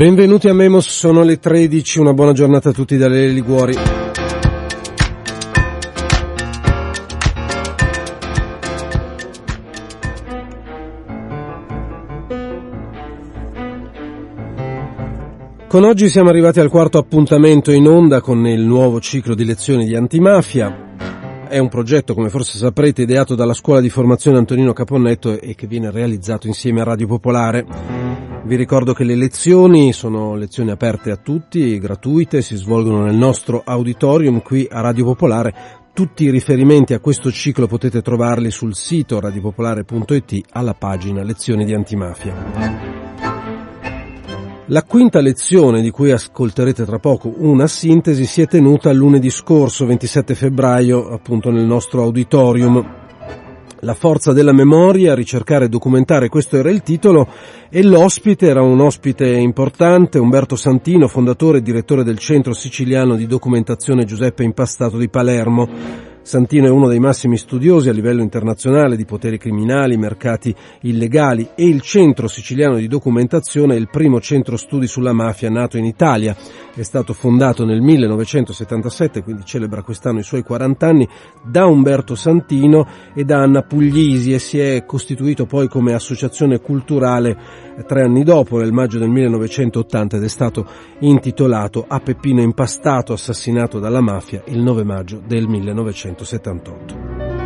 Benvenuti a Memos, sono le 13, una buona giornata a tutti dalle Liguori. Con oggi siamo arrivati al quarto appuntamento in onda con il nuovo ciclo di lezioni di antimafia. È un progetto, come forse saprete, ideato dalla scuola di formazione Antonino Caponnetto e che viene realizzato insieme a Radio Popolare. Vi ricordo che le lezioni sono lezioni aperte a tutti, gratuite, si svolgono nel nostro auditorium qui a Radio Popolare. Tutti i riferimenti a questo ciclo potete trovarli sul sito radiopopolare.it alla pagina Lezioni di antimafia. La quinta lezione, di cui ascolterete tra poco una sintesi, si è tenuta lunedì scorso, 27 febbraio, appunto nel nostro auditorium. La forza della memoria, ricercare e documentare, questo era il titolo, e l'ospite era un ospite importante, Umberto Santino, fondatore e direttore del Centro Siciliano di Documentazione Giuseppe Impastato di Palermo. Santino è uno dei massimi studiosi a livello internazionale di poteri criminali, mercati illegali e il Centro Siciliano di Documentazione è il primo centro studi sulla mafia nato in Italia. È stato fondato nel 1977, quindi celebra quest'anno i suoi 40 anni, da Umberto Santino e da Anna Puglisi e si è costituito poi come associazione culturale tre anni dopo, nel maggio del 1980, ed è stato intitolato A Peppino Impastato, assassinato dalla mafia il 9 maggio del 1978.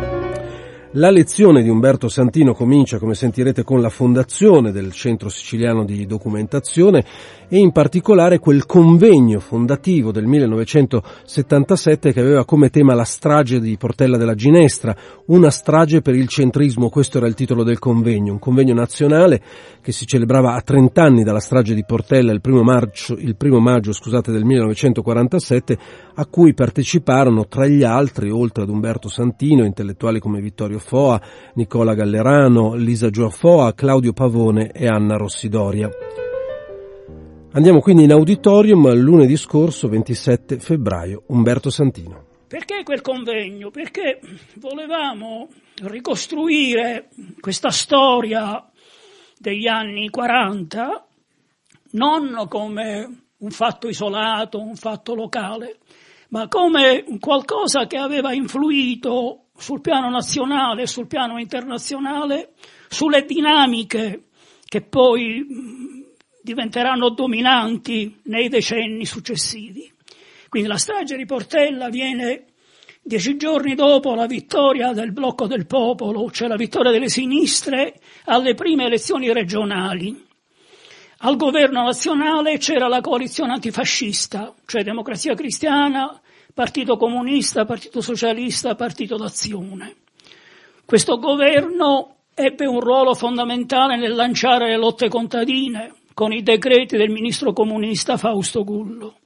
La lezione di Umberto Santino comincia, come sentirete, con la fondazione del Centro Siciliano di Documentazione e in particolare quel convegno fondativo del 1977 che aveva come tema la strage di Portella della Ginestra, una strage per il centrismo, questo era il titolo del convegno, un convegno nazionale che si celebrava a 30 anni dalla strage di Portella il primo maggio, il primo maggio scusate, del 1947 a cui parteciparono tra gli altri, oltre ad Umberto Santino, intellettuali come Vittorio Foa, Nicola Gallerano, Lisa Giofoa, Claudio Pavone e Anna Rossidoria. Andiamo quindi in auditorium lunedì scorso 27 febbraio. Umberto Santino. Perché quel convegno? Perché volevamo ricostruire questa storia degli anni 40 non come un fatto isolato, un fatto locale, ma come qualcosa che aveva influito sul piano nazionale sul piano internazionale sulle dinamiche che poi diventeranno dominanti nei decenni successivi. Quindi la strage di Portella viene dieci giorni dopo la vittoria del blocco del popolo, cioè la vittoria delle sinistre alle prime elezioni regionali. Al governo nazionale c'era la coalizione antifascista, cioè Democrazia Cristiana, Partito Comunista, Partito Socialista, Partito d'Azione. Questo governo ebbe un ruolo fondamentale nel lanciare le lotte contadine con i decreti del ministro comunista Fausto Gullo.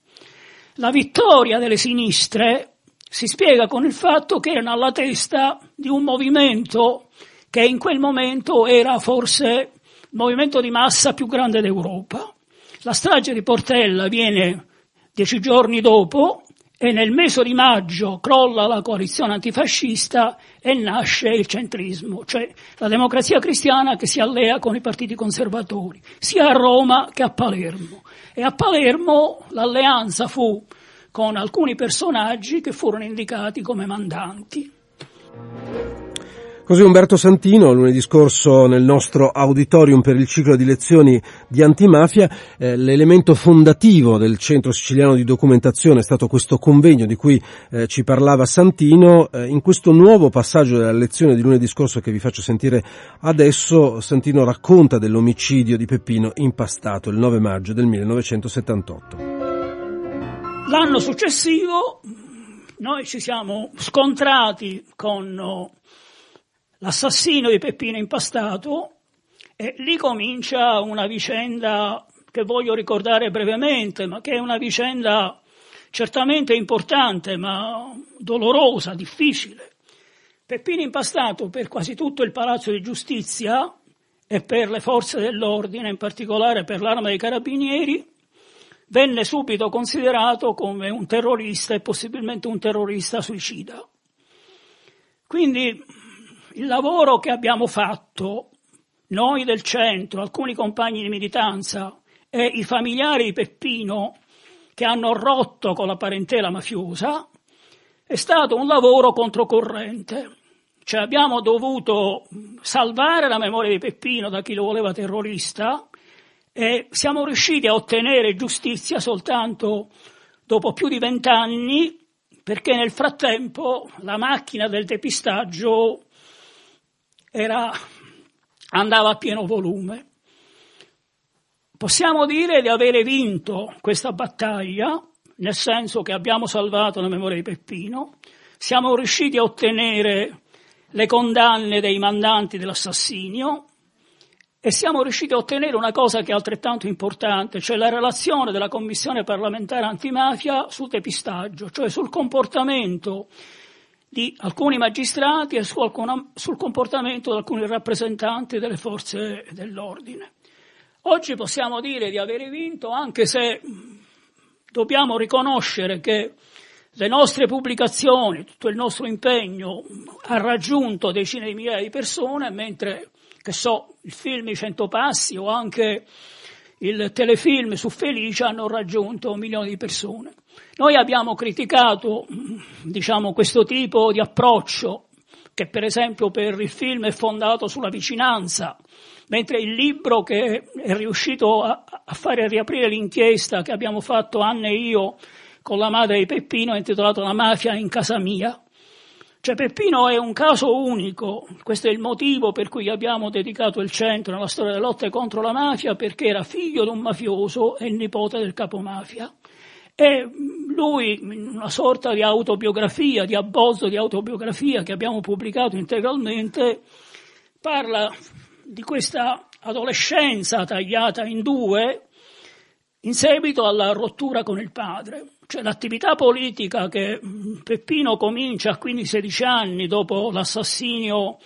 La vittoria delle sinistre si spiega con il fatto che erano alla testa di un movimento che in quel momento era forse il movimento di massa più grande d'Europa. La strage di Portella viene dieci giorni dopo e nel mese di maggio crolla la coalizione antifascista e nasce il centrismo, cioè la democrazia cristiana che si allea con i partiti conservatori, sia a Roma che a Palermo. E a Palermo l'alleanza fu con alcuni personaggi che furono indicati come mandanti. Così Umberto Santino, lunedì scorso nel nostro auditorium per il ciclo di lezioni di antimafia, eh, l'elemento fondativo del Centro Siciliano di Documentazione è stato questo convegno di cui eh, ci parlava Santino. Eh, in questo nuovo passaggio della lezione di lunedì scorso che vi faccio sentire adesso, Santino racconta dell'omicidio di Peppino impastato il 9 maggio del 1978. L'anno successivo noi ci siamo scontrati con l'assassino di Peppino Impastato e lì comincia una vicenda che voglio ricordare brevemente, ma che è una vicenda certamente importante, ma dolorosa, difficile. Peppino Impastato per quasi tutto il Palazzo di Giustizia e per le forze dell'ordine, in particolare per l'arma dei carabinieri, venne subito considerato come un terrorista e possibilmente un terrorista suicida. Quindi il lavoro che abbiamo fatto, noi del centro, alcuni compagni di militanza e i familiari di Peppino che hanno rotto con la parentela mafiosa, è stato un lavoro controcorrente. Cioè abbiamo dovuto salvare la memoria di Peppino da chi lo voleva terrorista e siamo riusciti a ottenere giustizia soltanto dopo più di vent'anni perché nel frattempo la macchina del depistaggio era, andava a pieno volume. Possiamo dire di avere vinto questa battaglia, nel senso che abbiamo salvato la memoria di Peppino, siamo riusciti a ottenere le condanne dei mandanti dell'assassinio e siamo riusciti a ottenere una cosa che è altrettanto importante, cioè la relazione della Commissione parlamentare antimafia sul depistaggio, cioè sul comportamento di alcuni magistrati e su alcuna, sul comportamento di alcuni rappresentanti delle forze dell'ordine. Oggi possiamo dire di avere vinto, anche se dobbiamo riconoscere che le nostre pubblicazioni, tutto il nostro impegno ha raggiunto decine di migliaia di persone, mentre, che so, il film I Cento Passi o anche il telefilm su Felice hanno raggiunto milioni di persone. Noi abbiamo criticato, diciamo, questo tipo di approccio, che per esempio per il film è fondato sulla vicinanza, mentre il libro che è riuscito a, a fare riaprire l'inchiesta che abbiamo fatto Anne e io con la madre di Peppino è intitolato La mafia in casa mia. Cioè Peppino è un caso unico, questo è il motivo per cui abbiamo dedicato il centro nella storia delle lotte contro la mafia, perché era figlio di un mafioso e nipote del capomafia. E lui, in una sorta di autobiografia, di abbozzo di autobiografia che abbiamo pubblicato integralmente, parla di questa adolescenza tagliata in due in seguito alla rottura con il padre. Cioè l'attività politica che Peppino comincia a 15-16 anni dopo l'assassinio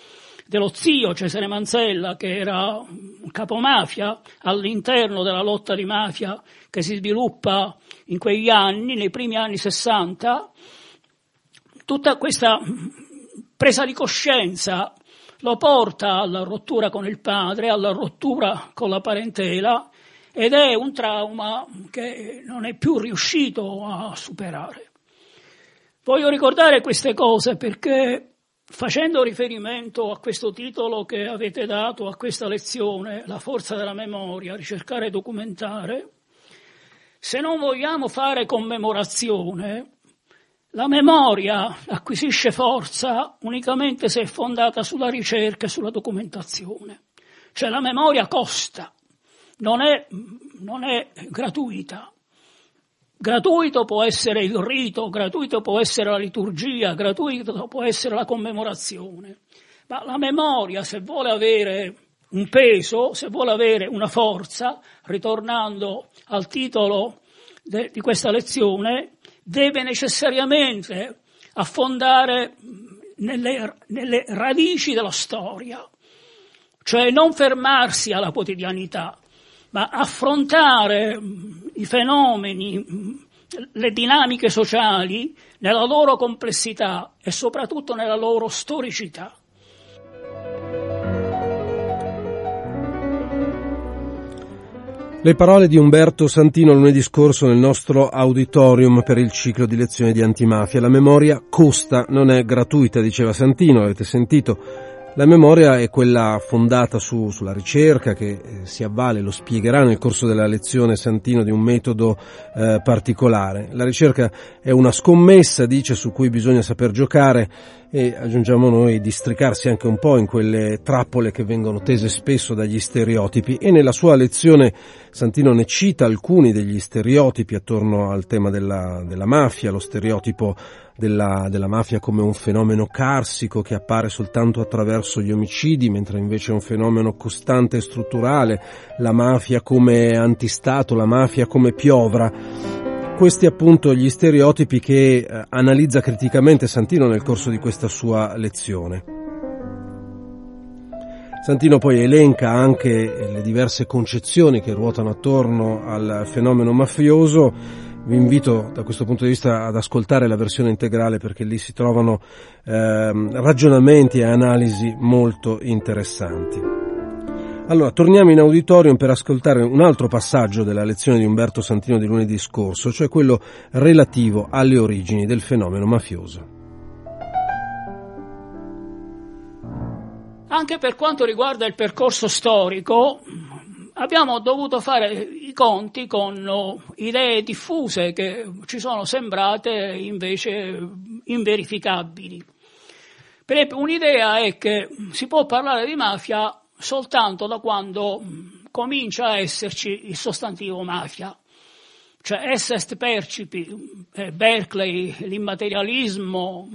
dello zio Cesare Manzella, che era un capomafia all'interno della lotta di mafia che si sviluppa in quegli anni, nei primi anni 60, tutta questa presa di coscienza lo porta alla rottura con il padre, alla rottura con la parentela ed è un trauma che non è più riuscito a superare. Voglio ricordare queste cose perché facendo riferimento a questo titolo che avete dato a questa lezione, La forza della memoria, ricercare e documentare, se non vogliamo fare commemorazione, la memoria acquisisce forza unicamente se è fondata sulla ricerca e sulla documentazione. Cioè la memoria costa, non è, non è gratuita. Gratuito può essere il rito, gratuito può essere la liturgia, gratuito può essere la commemorazione. Ma la memoria, se vuole avere un peso, se vuole avere una forza, ritornando al titolo de, di questa lezione, deve necessariamente affondare nelle, nelle radici della storia, cioè non fermarsi alla quotidianità, ma affrontare i fenomeni, le dinamiche sociali nella loro complessità e soprattutto nella loro storicità. Le parole di Umberto Santino lunedì scorso nel nostro auditorium per il ciclo di lezioni di antimafia. La memoria costa, non è gratuita, diceva Santino, avete sentito. La memoria è quella fondata su, sulla ricerca che eh, si avvale, lo spiegherà nel corso della lezione Santino di un metodo eh, particolare. La ricerca è una scommessa, dice, su cui bisogna saper giocare e aggiungiamo noi districarsi anche un po' in quelle trappole che vengono tese spesso dagli stereotipi e nella sua lezione Santino ne cita alcuni degli stereotipi attorno al tema della, della mafia, lo stereotipo della, della, mafia come un fenomeno carsico che appare soltanto attraverso gli omicidi, mentre invece è un fenomeno costante e strutturale, la mafia come antistato, la mafia come piovra. Questi appunto gli stereotipi che eh, analizza criticamente Santino nel corso di questa sua lezione. Santino poi elenca anche le diverse concezioni che ruotano attorno al fenomeno mafioso vi invito da questo punto di vista ad ascoltare la versione integrale perché lì si trovano eh, ragionamenti e analisi molto interessanti. Allora, torniamo in auditorium per ascoltare un altro passaggio della lezione di Umberto Santino di lunedì scorso, cioè quello relativo alle origini del fenomeno mafioso. Anche per quanto riguarda il percorso storico, abbiamo dovuto fare i conti con idee diffuse che ci sono sembrate invece inverificabili. Per un'idea è che si può parlare di mafia soltanto da quando comincia a esserci il sostantivo mafia. Cioè est percipi, eh, Berkeley, l'immaterialismo,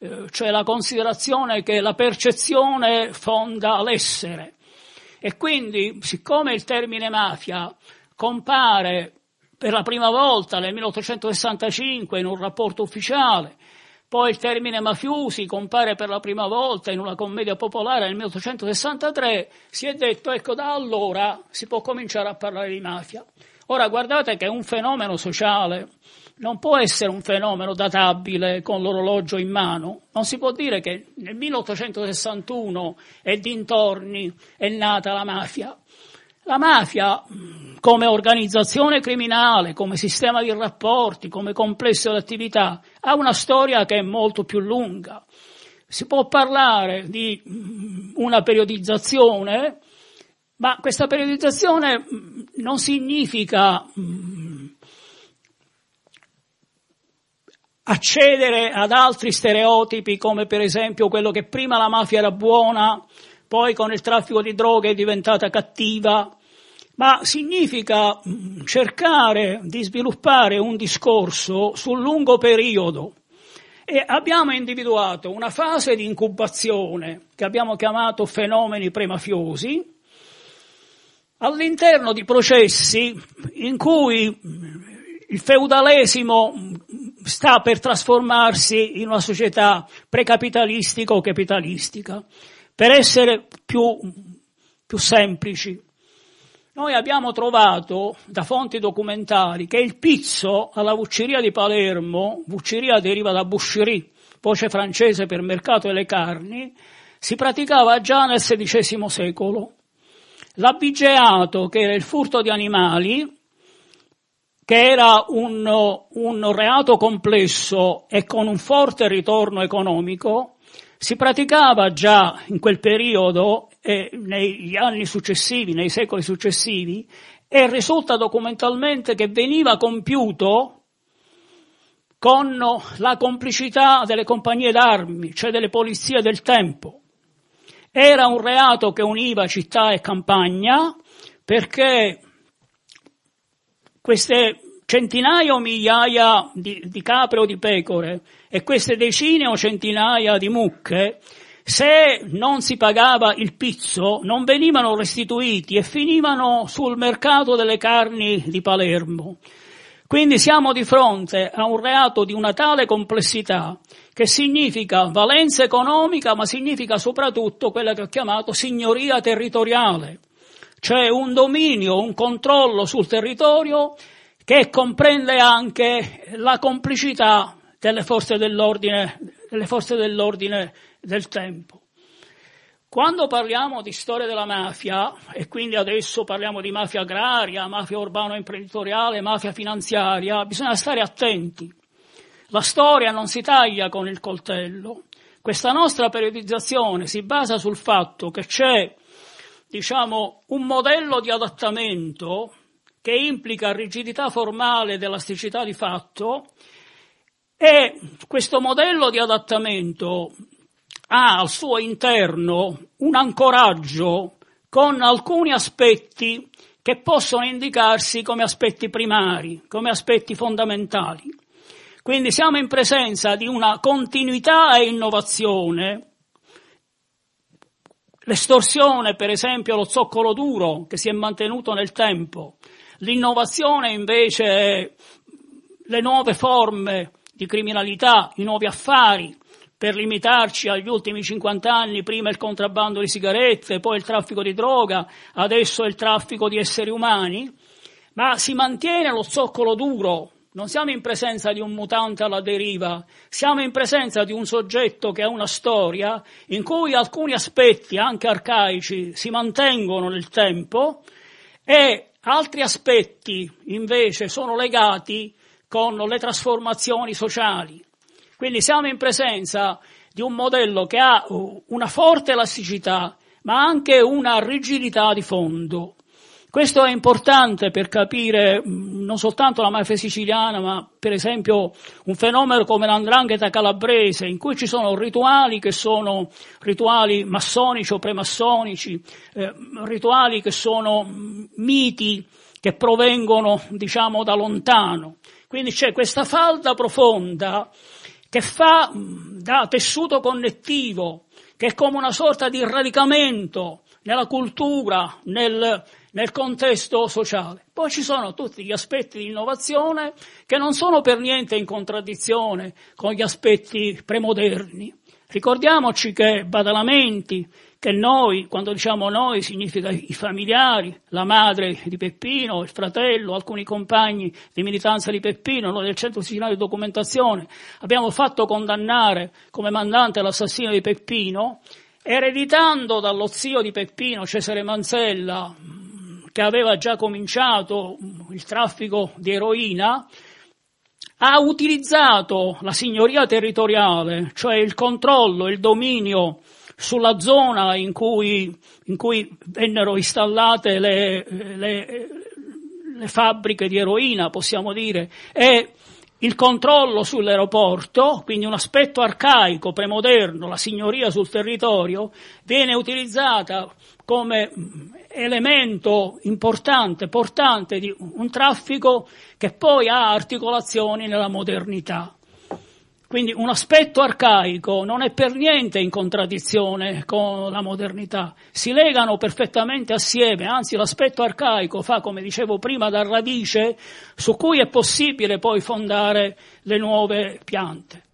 eh, cioè la considerazione che la percezione fonda l'essere. E quindi, siccome il termine mafia compare per la prima volta nel 1865 in un rapporto ufficiale, poi il termine mafiosi compare per la prima volta in una commedia popolare nel 1863, si è detto ecco da allora si può cominciare a parlare di mafia. Ora guardate che un fenomeno sociale non può essere un fenomeno databile con l'orologio in mano. Non si può dire che nel 1861 e dintorni è nata la mafia. La mafia, come organizzazione criminale, come sistema di rapporti, come complesso di attività, ha una storia che è molto più lunga. Si può parlare di una periodizzazione, ma questa periodizzazione non significa accedere ad altri stereotipi come per esempio quello che prima la mafia era buona poi con il traffico di droghe è diventata cattiva, ma significa mm, cercare di sviluppare un discorso sul lungo periodo. E abbiamo individuato una fase di incubazione che abbiamo chiamato fenomeni premafiosi, all'interno di processi in cui il feudalesimo sta per trasformarsi in una società precapitalistica o capitalistica per essere più, più semplici. Noi abbiamo trovato da fonti documentari che il pizzo alla Vucceria di Palermo, Vucceria deriva da boucherie, voce francese per mercato delle carni, si praticava già nel XVI secolo. L'abbigeato, che era il furto di animali, che era un, un reato complesso e con un forte ritorno economico, si praticava già in quel periodo e negli anni successivi, nei secoli successivi, e risulta documentalmente che veniva compiuto con la complicità delle compagnie d'armi, cioè delle polizie del tempo. Era un reato che univa città e campagna perché queste centinaia o migliaia di, di capre o di pecore e queste decine o centinaia di mucche, se non si pagava il pizzo, non venivano restituiti e finivano sul mercato delle carni di Palermo. Quindi siamo di fronte a un reato di una tale complessità che significa valenza economica, ma significa soprattutto quella che ho chiamato signoria territoriale, cioè un dominio, un controllo sul territorio che comprende anche la complicità delle forze dell'ordine, delle forze dell'ordine del tempo. Quando parliamo di storia della mafia, e quindi adesso parliamo di mafia agraria, mafia urbano-imprenditoriale, mafia finanziaria, bisogna stare attenti. La storia non si taglia con il coltello. Questa nostra periodizzazione si basa sul fatto che c'è, diciamo, un modello di adattamento che implica rigidità formale ed elasticità di fatto e questo modello di adattamento ha al suo interno un ancoraggio con alcuni aspetti che possono indicarsi come aspetti primari, come aspetti fondamentali. Quindi siamo in presenza di una continuità e innovazione. L'estorsione, per esempio, lo zoccolo duro che si è mantenuto nel tempo. L'innovazione invece è le nuove forme di criminalità, i nuovi affari, per limitarci agli ultimi 50 anni, prima il contrabbando di sigarette, poi il traffico di droga, adesso il traffico di esseri umani, ma si mantiene lo zoccolo duro. Non siamo in presenza di un mutante alla deriva, siamo in presenza di un soggetto che ha una storia in cui alcuni aspetti, anche arcaici, si mantengono nel tempo e altri aspetti invece sono legati con le trasformazioni sociali. Quindi siamo in presenza di un modello che ha una forte elasticità, ma anche una rigidità di fondo. Questo è importante per capire mm, non soltanto la mafia siciliana, ma per esempio un fenomeno come l'andrangheta calabrese, in cui ci sono rituali che sono rituali massonici o premassonici, eh, rituali che sono mm, miti che provengono, diciamo, da lontano. Quindi c'è questa falda profonda che fa mm, da tessuto connettivo, che è come una sorta di radicamento nella cultura, nel, nel contesto sociale. Poi ci sono tutti gli aspetti di innovazione che non sono per niente in contraddizione con gli aspetti premoderni. Ricordiamoci che Badalamenti, che noi, quando diciamo noi, significa i familiari, la madre di Peppino, il fratello, alcuni compagni di militanza di Peppino, noi del Centro Siciliano di Documentazione, abbiamo fatto condannare come mandante l'assassino di Peppino, ereditando dallo zio di Peppino, Cesare Manzella, che aveva già cominciato il traffico di eroina, ha utilizzato la signoria territoriale, cioè il controllo, il dominio sulla zona in cui, in cui vennero installate le, le, le, fabbriche di eroina, possiamo dire, e il controllo sull'aeroporto, quindi un aspetto arcaico, premoderno, la signoria sul territorio, viene utilizzata come elemento importante, portante di un traffico che poi ha articolazioni nella modernità. Quindi un aspetto arcaico non è per niente in contraddizione con la modernità, si legano perfettamente assieme, anzi l'aspetto arcaico fa, come dicevo prima, da radice su cui è possibile poi fondare le nuove piante.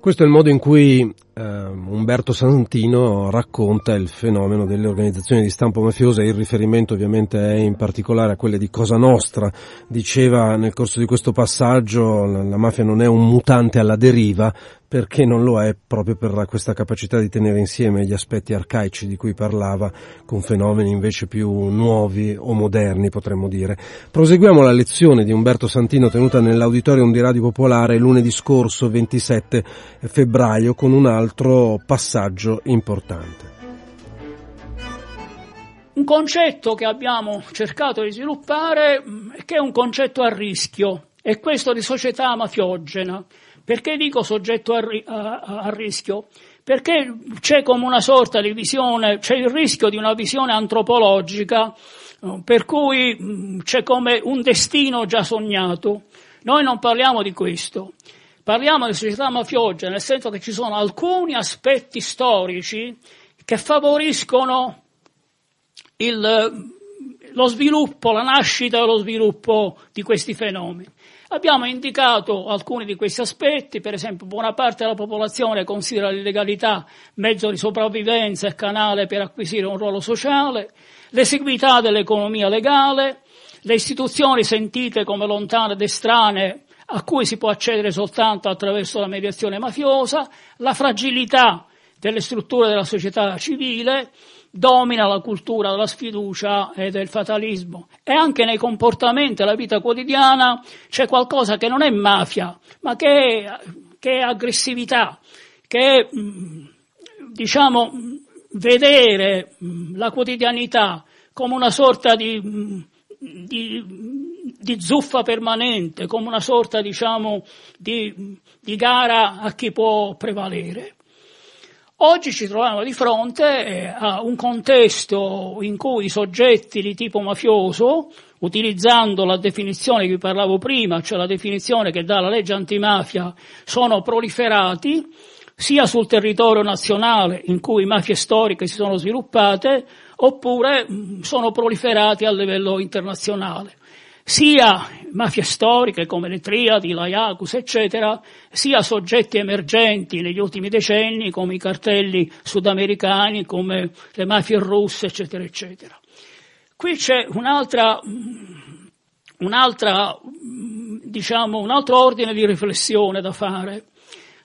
Questo è il modo in cui eh, Umberto Santino racconta il fenomeno delle organizzazioni di stampo mafiosa, il riferimento ovviamente è in particolare a quelle di Cosa Nostra, diceva nel corso di questo passaggio la, la mafia non è un mutante alla deriva, perché non lo è proprio per questa capacità di tenere insieme gli aspetti arcaici di cui parlava con fenomeni invece più nuovi o moderni potremmo dire. Proseguiamo la lezione di Umberto Santino tenuta nell'auditorium di Radio Popolare lunedì scorso 27 febbraio con un altro passaggio importante. Un concetto che abbiamo cercato di sviluppare mm, che è un concetto a rischio, è questo di società mafiogena. Perché dico soggetto a, a, a rischio? Perché c'è come una sorta di visione, c'è il rischio di una visione antropologica eh, per cui mm, c'è come un destino già sognato. Noi non parliamo di questo, parliamo di società mafiosa nel senso che ci sono alcuni aspetti storici che favoriscono il, lo sviluppo, la nascita e lo sviluppo di questi fenomeni. Abbiamo indicato alcuni di questi aspetti, per esempio buona parte della popolazione considera l'illegalità mezzo di sopravvivenza e canale per acquisire un ruolo sociale, l'esiguità dell'economia legale, le istituzioni sentite come lontane ed estranee a cui si può accedere soltanto attraverso la mediazione mafiosa, la fragilità delle strutture della società civile, domina la cultura della sfiducia e del fatalismo e anche nei comportamenti della vita quotidiana c'è qualcosa che non è mafia, ma che è, che è aggressività, che è, mm, diciamo, vedere mm, la quotidianità come una sorta di, mm, di, di zuffa permanente, come una sorta, diciamo, di, di gara a chi può prevalere. Oggi ci troviamo di fronte eh, a un contesto in cui soggetti di tipo mafioso, utilizzando la definizione di cui parlavo prima, cioè la definizione che dà la legge antimafia, sono proliferati sia sul territorio nazionale in cui mafie storiche si sono sviluppate, oppure sono proliferati a livello internazionale sia mafie storiche come le Triadi, la Iacus, eccetera, sia soggetti emergenti negli ultimi decenni come i cartelli sudamericani, come le mafie russe, eccetera, eccetera. Qui c'è un'altra, un'altra, diciamo, un altro ordine di riflessione da fare.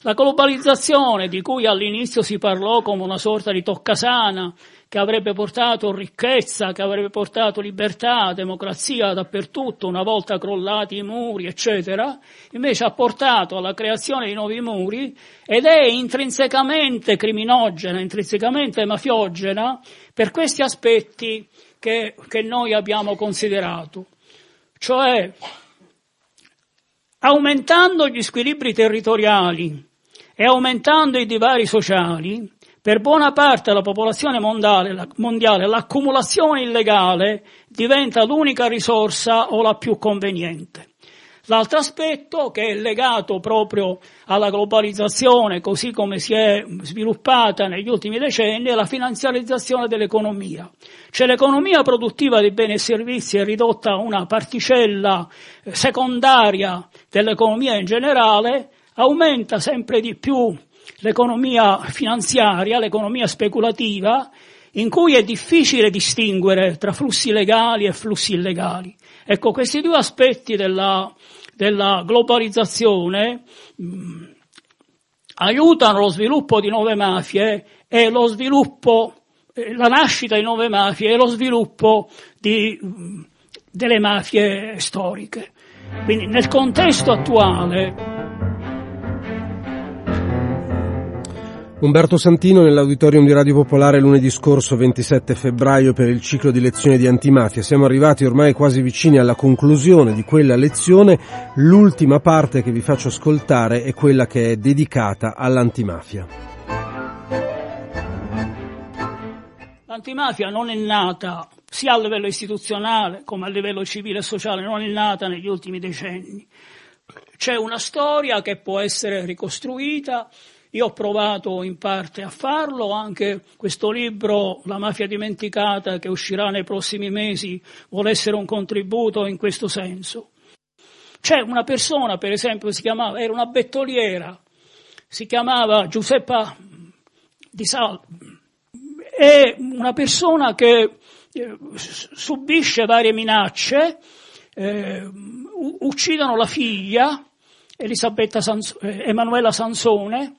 La globalizzazione, di cui all'inizio si parlò come una sorta di toccasana, che avrebbe portato ricchezza, che avrebbe portato libertà, democrazia dappertutto, una volta crollati i muri, eccetera, invece ha portato alla creazione di nuovi muri ed è intrinsecamente criminogena, intrinsecamente mafiogena per questi aspetti che, che noi abbiamo considerato. Cioè, aumentando gli squilibri territoriali e aumentando i divari sociali, per buona parte della popolazione mondiale, mondiale l'accumulazione illegale diventa l'unica risorsa o la più conveniente. L'altro aspetto che è legato proprio alla globalizzazione così come si è sviluppata negli ultimi decenni è la finanziarizzazione dell'economia. Cioè l'economia produttiva di beni e servizi è ridotta a una particella eh, secondaria dell'economia in generale, aumenta sempre di più l'economia finanziaria, l'economia speculativa, in cui è difficile distinguere tra flussi legali e flussi illegali. Ecco, questi due aspetti della, della globalizzazione mh, mm, aiutano lo sviluppo di nuove mafie e lo sviluppo, eh, la nascita di nuove mafie e lo sviluppo di, mh, mm, delle mafie storiche. Quindi nel contesto attuale Umberto Santino nell'auditorium di Radio Popolare lunedì scorso 27 febbraio per il ciclo di lezioni di antimafia. Siamo arrivati ormai quasi vicini alla conclusione di quella lezione. L'ultima parte che vi faccio ascoltare è quella che è dedicata all'antimafia. L'antimafia non è nata sia a livello istituzionale come a livello civile e sociale, non è nata negli ultimi decenni. C'è una storia che può essere ricostruita io ho provato in parte a farlo, anche questo libro, La mafia dimenticata, che uscirà nei prossimi mesi, vuole essere un contributo in questo senso. C'è una persona, per esempio, si chiamava, era una bettoliera, si chiamava Giuseppa Di Sal, è una persona che eh, subisce varie minacce, eh, uccidono la figlia, Sans- eh, Emanuela Sansone,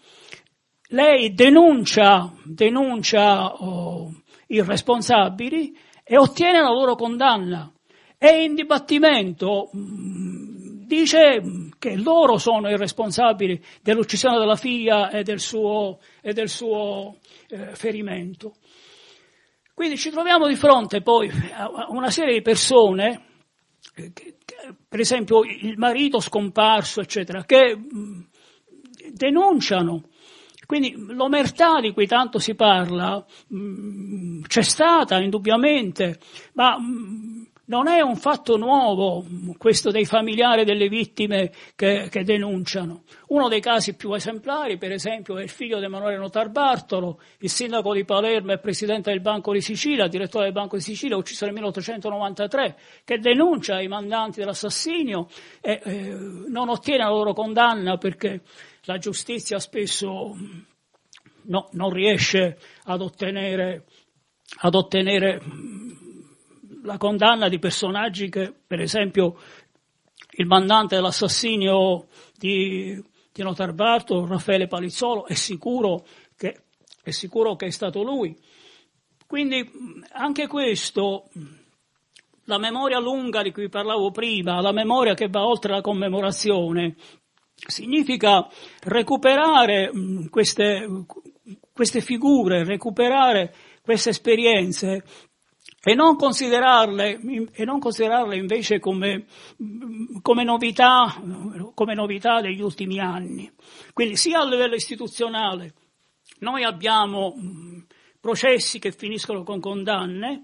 lei denuncia, denuncia oh, i responsabili e ottiene la loro condanna. E in dibattimento mm, dice che loro sono i responsabili dell'uccisione della figlia e del suo, e del suo eh, ferimento. Quindi ci troviamo di fronte poi a una serie di persone, per esempio il marito scomparso, eccetera, che mm, denunciano. Quindi l'omertà di cui tanto si parla mh, mm, c'è stata indubbiamente, ma mh, mm, non è un fatto nuovo questo dei familiari delle vittime che, che, denunciano. Uno dei casi più esemplari, per esempio, è il figlio di Emanuele Notar Bartolo, il sindaco di Palermo e presidente del Banco di Sicilia, direttore del Banco di Sicilia, ucciso nel 1893, che denuncia i mandanti dell'assassinio e eh, non ottiene la loro condanna perché la giustizia spesso no, non riesce ad ottenere, ad ottenere la condanna di personaggi che, per esempio, il mandante dell'assassinio di, di Notarbarto, Raffaele Palizzolo, è sicuro, che, è sicuro che è stato lui. Quindi anche questo, la memoria lunga di cui parlavo prima, la memoria che va oltre la commemorazione, significa recuperare mm, queste, queste figure, recuperare queste esperienze e non considerarle, e non considerarle invece come, come, novità, come novità degli ultimi anni. Quindi sia a livello istituzionale noi abbiamo processi che finiscono con condanne,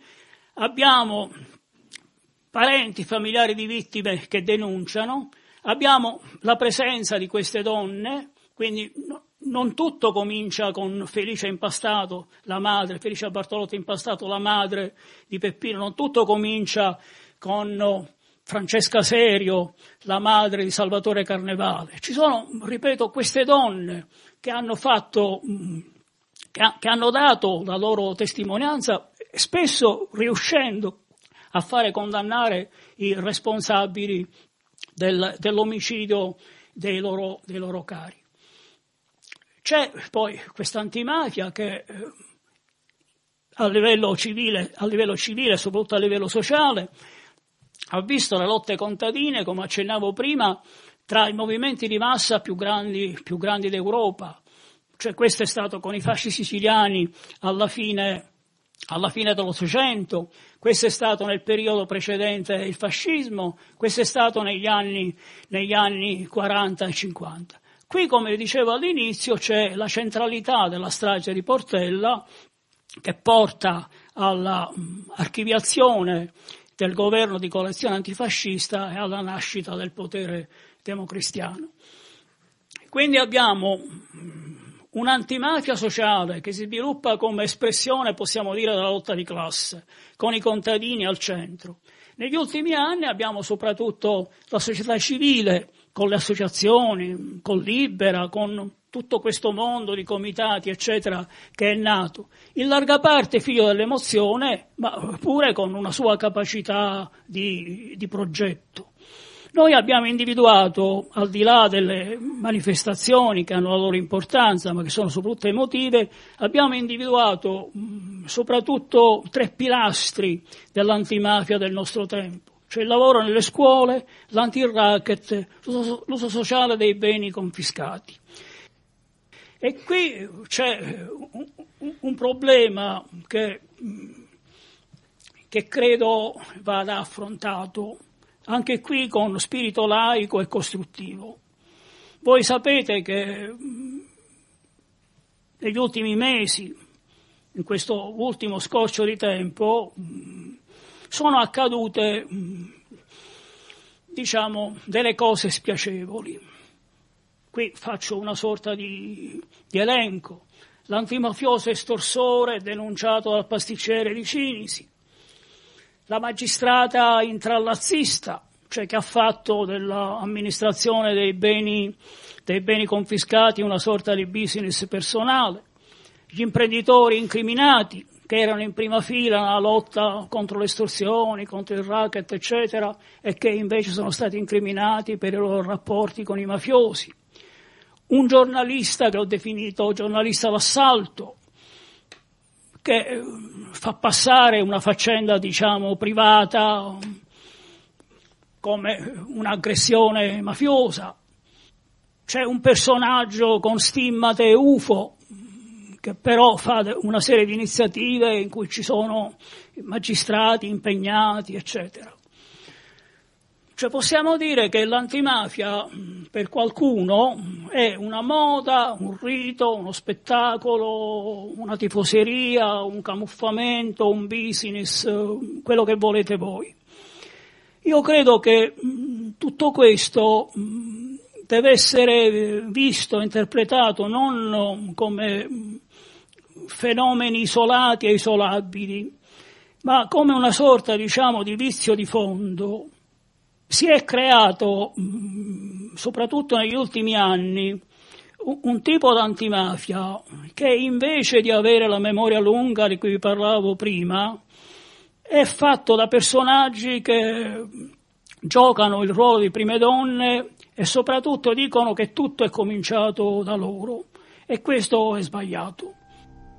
abbiamo parenti, familiari di vittime che denunciano, Abbiamo la presenza di queste donne, quindi non tutto comincia con Felice Impastato, la madre, Felice Bartolotti Impastato, la madre di Peppino, non tutto comincia con Francesca Serio, la madre di Salvatore Carnevale. Ci sono, ripeto, queste donne che hanno fatto, che, hanno dato la loro testimonianza, spesso riuscendo a fare condannare i responsabili del, dell'omicidio dei loro, dei loro cari. C'è poi questa antimafia che eh, a livello civile, a livello civile, soprattutto a livello sociale, ha visto le lotte contadine, come accennavo prima, tra i movimenti di massa più grandi, più grandi d'Europa. Cioè, questo è stato con i fasci siciliani alla fine, alla fine dell'Ottocento, questo è stato nel periodo precedente il fascismo, questo è stato negli anni, negli anni 40 e 50. Qui, come dicevo all'inizio, c'è la centralità della strage di Portella che porta all'archiviazione del governo di coalizione antifascista e alla nascita del potere democristiano. Quindi abbiamo un'antimafia sociale che si sviluppa come espressione, possiamo dire, della lotta di classe, con i contadini al centro. Negli ultimi anni abbiamo soprattutto la società civile, con le associazioni, con Libera, con tutto questo mondo di comitati, eccetera, che è nato, in larga parte figlio dell'emozione, ma pure con una sua capacità di, di progetto. Noi abbiamo individuato, al di là delle manifestazioni che hanno la loro importanza, ma che sono soprattutto emotive, abbiamo individuato mh, soprattutto tre pilastri dell'antimafia del nostro tempo cioè il lavoro nelle scuole, l'anti-racket, l'uso, sociale dei beni confiscati. E qui c'è un problema che, che credo vada affrontato anche qui con spirito laico e costruttivo. Voi sapete che negli ultimi mesi, in questo ultimo scorcio di tempo, sono accadute, diciamo, delle cose spiacevoli. Qui faccio una sorta di, di elenco. L'antimafioso estorsore denunciato dal pasticcere di Cinisi, la magistrata intrallazzista, cioè che ha fatto dell'amministrazione dei beni, dei beni confiscati una sorta di business personale, gli imprenditori incriminati, che erano in prima fila nella lotta contro le estorsioni, contro il racket, eccetera, e che invece sono stati incriminati per i loro rapporti con i mafiosi. Un giornalista che ho definito giornalista d'assalto, che eh, fa passare una faccenda, diciamo, privata come un'aggressione mafiosa. C'è un personaggio con stimmate UFO che però fa una serie di iniziative in cui ci sono magistrati impegnati, eccetera. Cioè possiamo dire che l'antimafia per qualcuno è una moda, un rito, uno spettacolo, una tifoseria, un camuffamento, un business, quello che volete voi. Io credo che tutto questo deve essere visto, interpretato non come fenomeni isolati e isolabili, ma come una sorta, diciamo, di vizio di fondo. Si è creato, mm, soprattutto negli ultimi anni, un tipo d'antimafia che invece di avere la memoria lunga di cui vi parlavo prima, è fatto da personaggi che giocano il ruolo di prime donne e soprattutto dicono che tutto è cominciato da loro e questo è sbagliato.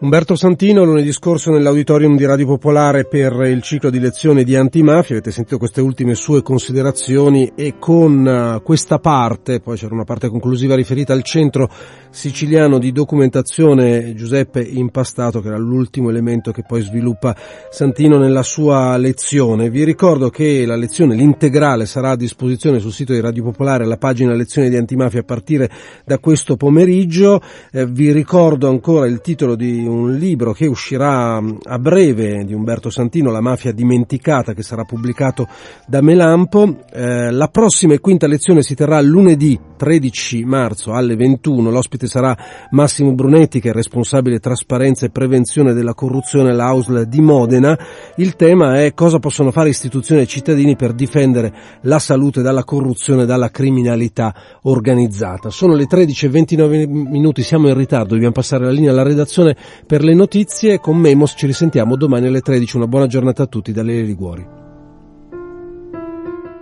Umberto Santino lunedì scorso nell'auditorium di Radio Popolare per il ciclo di lezioni di antimafia, avete sentito queste ultime sue considerazioni e con eh, questa parte, poi c'era una parte conclusiva riferita al centro siciliano di documentazione Giuseppe Impastato che era l'ultimo elemento che poi sviluppa Santino nella sua lezione. Vi ricordo che la lezione, l'integrale sarà a disposizione sul sito di Radio Popolare alla pagina lezioni di antimafia a partire da questo pomeriggio. Eh, vi ricordo ancora il titolo di un libro che uscirà mm, a breve di Umberto Santino, La mafia dimenticata, che sarà pubblicato da Melampo. Eh, la prossima e quinta lezione si terrà lunedì 13 marzo alle 21. L'ospite sarà Massimo Brunetti che è responsabile trasparenza e prevenzione della corruzione all'AUSL di Modena. Il tema è cosa possono fare istituzioni e cittadini per difendere la salute dalla corruzione e dalla criminalità organizzata. Sono le 13 e 29 minuti, siamo in ritardo, dobbiamo passare la linea alla redazione per le notizie. Con Memos ci risentiamo domani alle 13. Una buona giornata a tutti da Lele Liguori.